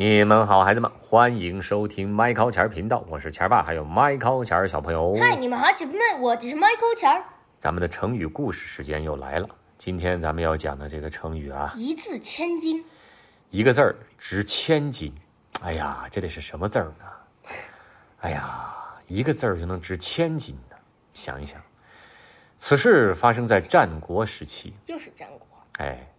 你们好，孩子们，欢迎收听麦考钱儿频道，我是钱儿爸，还有麦考钱儿小朋友。嗨，你们好，小朋友们，我就是 Michael 钱儿。咱们的成语故事时间又来了，今天咱们要讲的这个成语啊，一字千金，一个字儿值千金。哎呀，这得是什么字儿呢？哎呀，一个字儿就能值千金呢？想一想，此事发生在战国时期。又是战国。哎，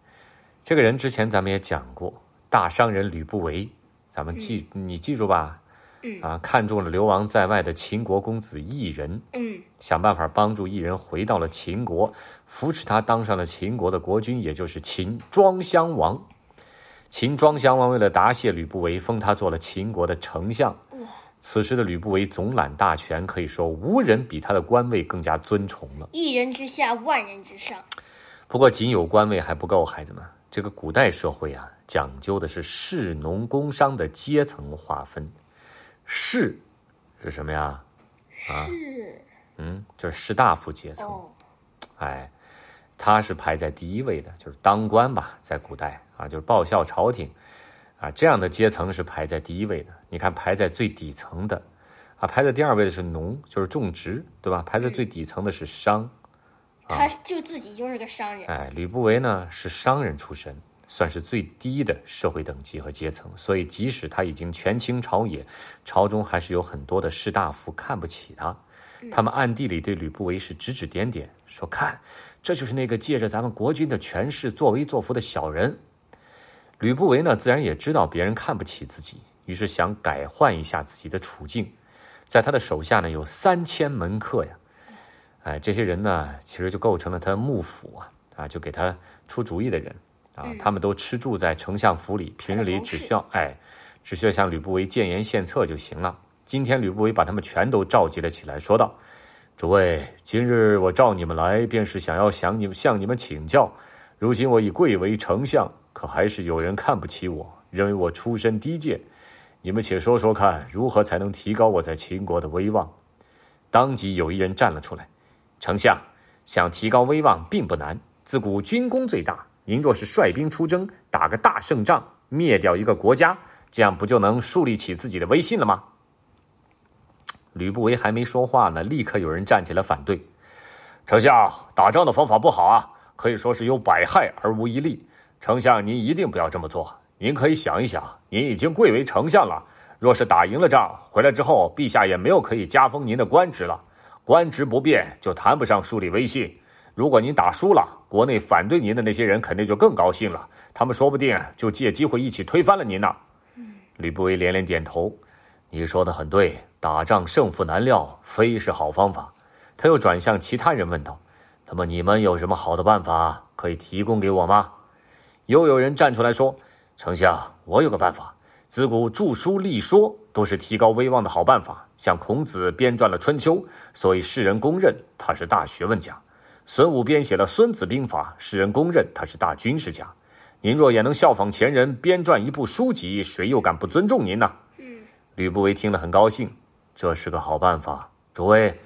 这个人之前咱们也讲过，大商人吕不韦，咱们记、你记住吧？嗯啊，看中了流亡在外的秦国公子异人，嗯想办法帮助异人回到了秦国，扶持他当上了秦国的国君，也就是秦庄襄王。秦庄襄王为了答谢吕不韦，封他做了秦国的丞相。此时的吕不韦总揽大权，可以说无人比他的官位更加尊崇了。一人之下，万人之上。不过，仅有官位还不够，孩子们，这个古代社会啊，讲究的是士农工商的阶层划分。士是什么呀？是嗯，就是士大夫阶层。哦，哎，他是排在第一位的，就是当官吧，在古代啊，就是报效朝廷啊，这样的阶层是排在第一位的。你看，排在最底层的啊，排在第二位的是农，就是种植，对吧？排在最底层的是商。他就自己就是个商人。哎，吕不韦呢是商人出身，算是最低的社会等级和阶层，所以即使他已经权倾朝野，朝中还是有很多的士大夫看不起他。他们暗地里对吕不韦是指指点点，说：“看，这就是那个借着咱们国君的权势作威作福的小人。”吕不韦呢，自然也知道别人看不起自己，于是想改换一下自己的处境。在他的手下呢，有三千门客呀。哎，这些人呢，其实就构成了他的幕府啊，啊，就给他出主意的人啊，他们都吃住在丞相府里，平日里只需要哎，只需要向吕不韦建言献策就行了。今天吕不韦把他们全都召集了起来，说道：“诸位，今日我召你们来，便是想要向你们向你们请教。如今我已贵为丞相，可还是有人看不起我，认为我出身低贱。你们且说说看，如何才能提高我在秦国的威望？”当即有一人站了出来。丞相想提高威望并不难，自古军功最大。您若是率兵出征，打个大胜仗，灭掉一个国家，这样不就能树立起自己的威信了吗？吕不韦还没说话呢，立刻有人站起来反对。丞相，打仗的方法不好啊，可以说是有百害而无一利。丞相，您一定不要这么做。您可以想一想，您已经贵为丞相了，若是打赢了仗，回来之后，陛下也没有可以加封您的官职了。官职不变，就谈不上树立威信。如果您打输了，国内反对您的那些人肯定就更高兴了，他们说不定就借机会一起推翻了您呢。吕不韦连连点头：“你说的很对，打仗胜负难料，非是好方法。”他又转向其他人问道：“那么你们有什么好的办法可以提供给我吗？”又有人站出来说：“丞相，我有个办法。自古著书立说都是提高威望的好办法，像孔子编撰了《春秋》，所以世人公认他是大学问家；孙武编写了《孙子兵法》，世人公认他是大军事家。您若也能效仿前人编撰一部书籍，谁又敢不尊重您呢？嗯，吕不韦听了很高兴，这是个好办法。诸位，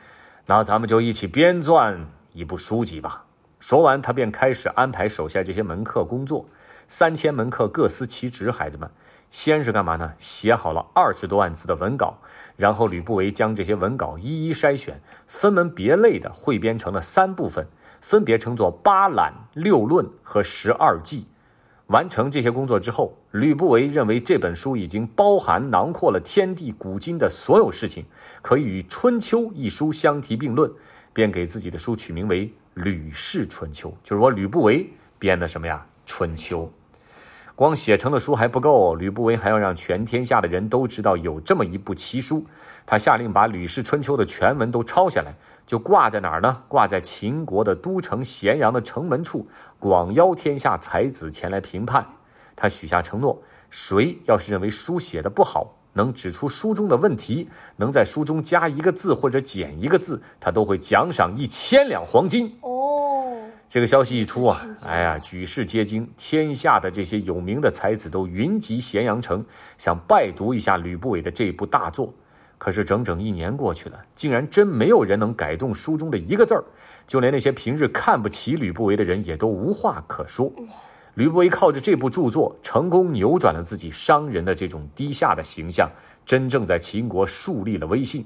那咱们就一起编撰一部书籍吧。说完，他便开始安排手下这些门客工作。三千门客各司其职，孩子们，先是干嘛呢？写好了二十多万字的文稿，然后吕不韦将这些文稿一一筛选，分门别类的汇编成了三部分，分别称作八览、六论和十二记。完成这些工作之后，吕不韦认为这本书已经包含囊括了天地古今的所有事情，可以与《春秋》一书相提并论，便给自己的书取名为《吕氏春秋》，就是我吕不韦编的什么呀？《春秋》。光写成了书还不够，吕不韦还要让全天下的人都知道有这么一部奇书。他下令把《吕氏春秋》的全文都抄下来，就挂在哪儿呢？挂在秦国的都城咸阳的城门处，广邀天下才子前来评判。他许下承诺，谁要是认为书写的不好，能指出书中的问题，能在书中加一个字或者减一个字，他都会奖赏一千两黄金。哦，这个消息一出啊，哎呀，举世皆惊，天下的这些有名的才子都云集咸阳城，想拜读一下吕不韦的这部大作。可是整整一年过去了，竟然真没有人能改动书中的一个字儿，就连那些平日看不起吕不韦的人也都无话可说。吕不韦靠着这部著作，成功扭转了自己商人的这种低下的形象，真正在秦国树立了威信。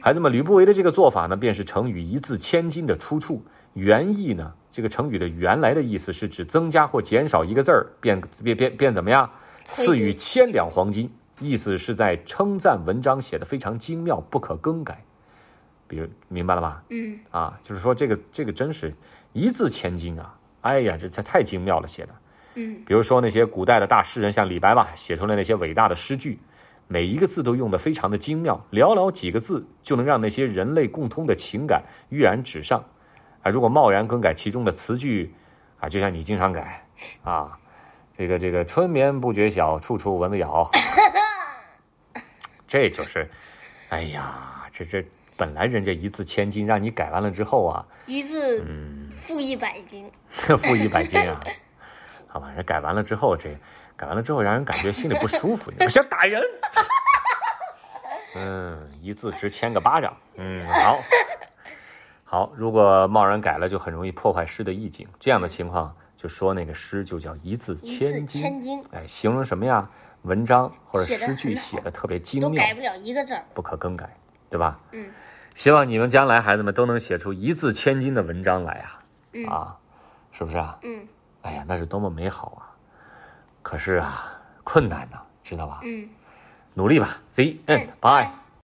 孩子们，吕不韦的这个做法呢，便是成语“一字千金”的出处。原意呢，这个成语的原来的意思是指增加或减少一个字儿，变变变变怎么样？赐予千两黄金，意思是在称赞文章写的非常精妙，不可更改。比如，明白了吧？嗯。啊，就是说这个这个真是一字千金啊！哎呀，这这太精妙了，写的。嗯。比如说那些古代的大诗人，像李白吧，写出来那些伟大的诗句，每一个字都用得非常的精妙，寥寥几个字就能让那些人类共通的情感跃然纸上。啊，如果贸然更改其中的词句，啊，就像你经常改，啊，这个这个春眠不觉晓，处处蚊子咬，这就是，哎呀，这这。本来人家一字千金，让你改完了之后啊，一字嗯，负一百斤，负一百斤啊，好吧，人改完了之后，这改完了之后，让人感觉心里不舒服，你想打人？嗯，一字值千个巴掌。嗯，好，好，如果贸然改了，就很容易破坏诗的意境。这样的情况，就说那个诗就叫一字千金。千金，哎，形容什么呀？文章或者诗句写的特别精妙，都改不了一个字不可更改，对吧？嗯。希望你们将来孩子们都能写出一字千金的文章来啊！啊，是不是啊？嗯。哎呀，那是多么美好啊！可是啊，困难呢，知道吧？嗯。努力吧，See and bye。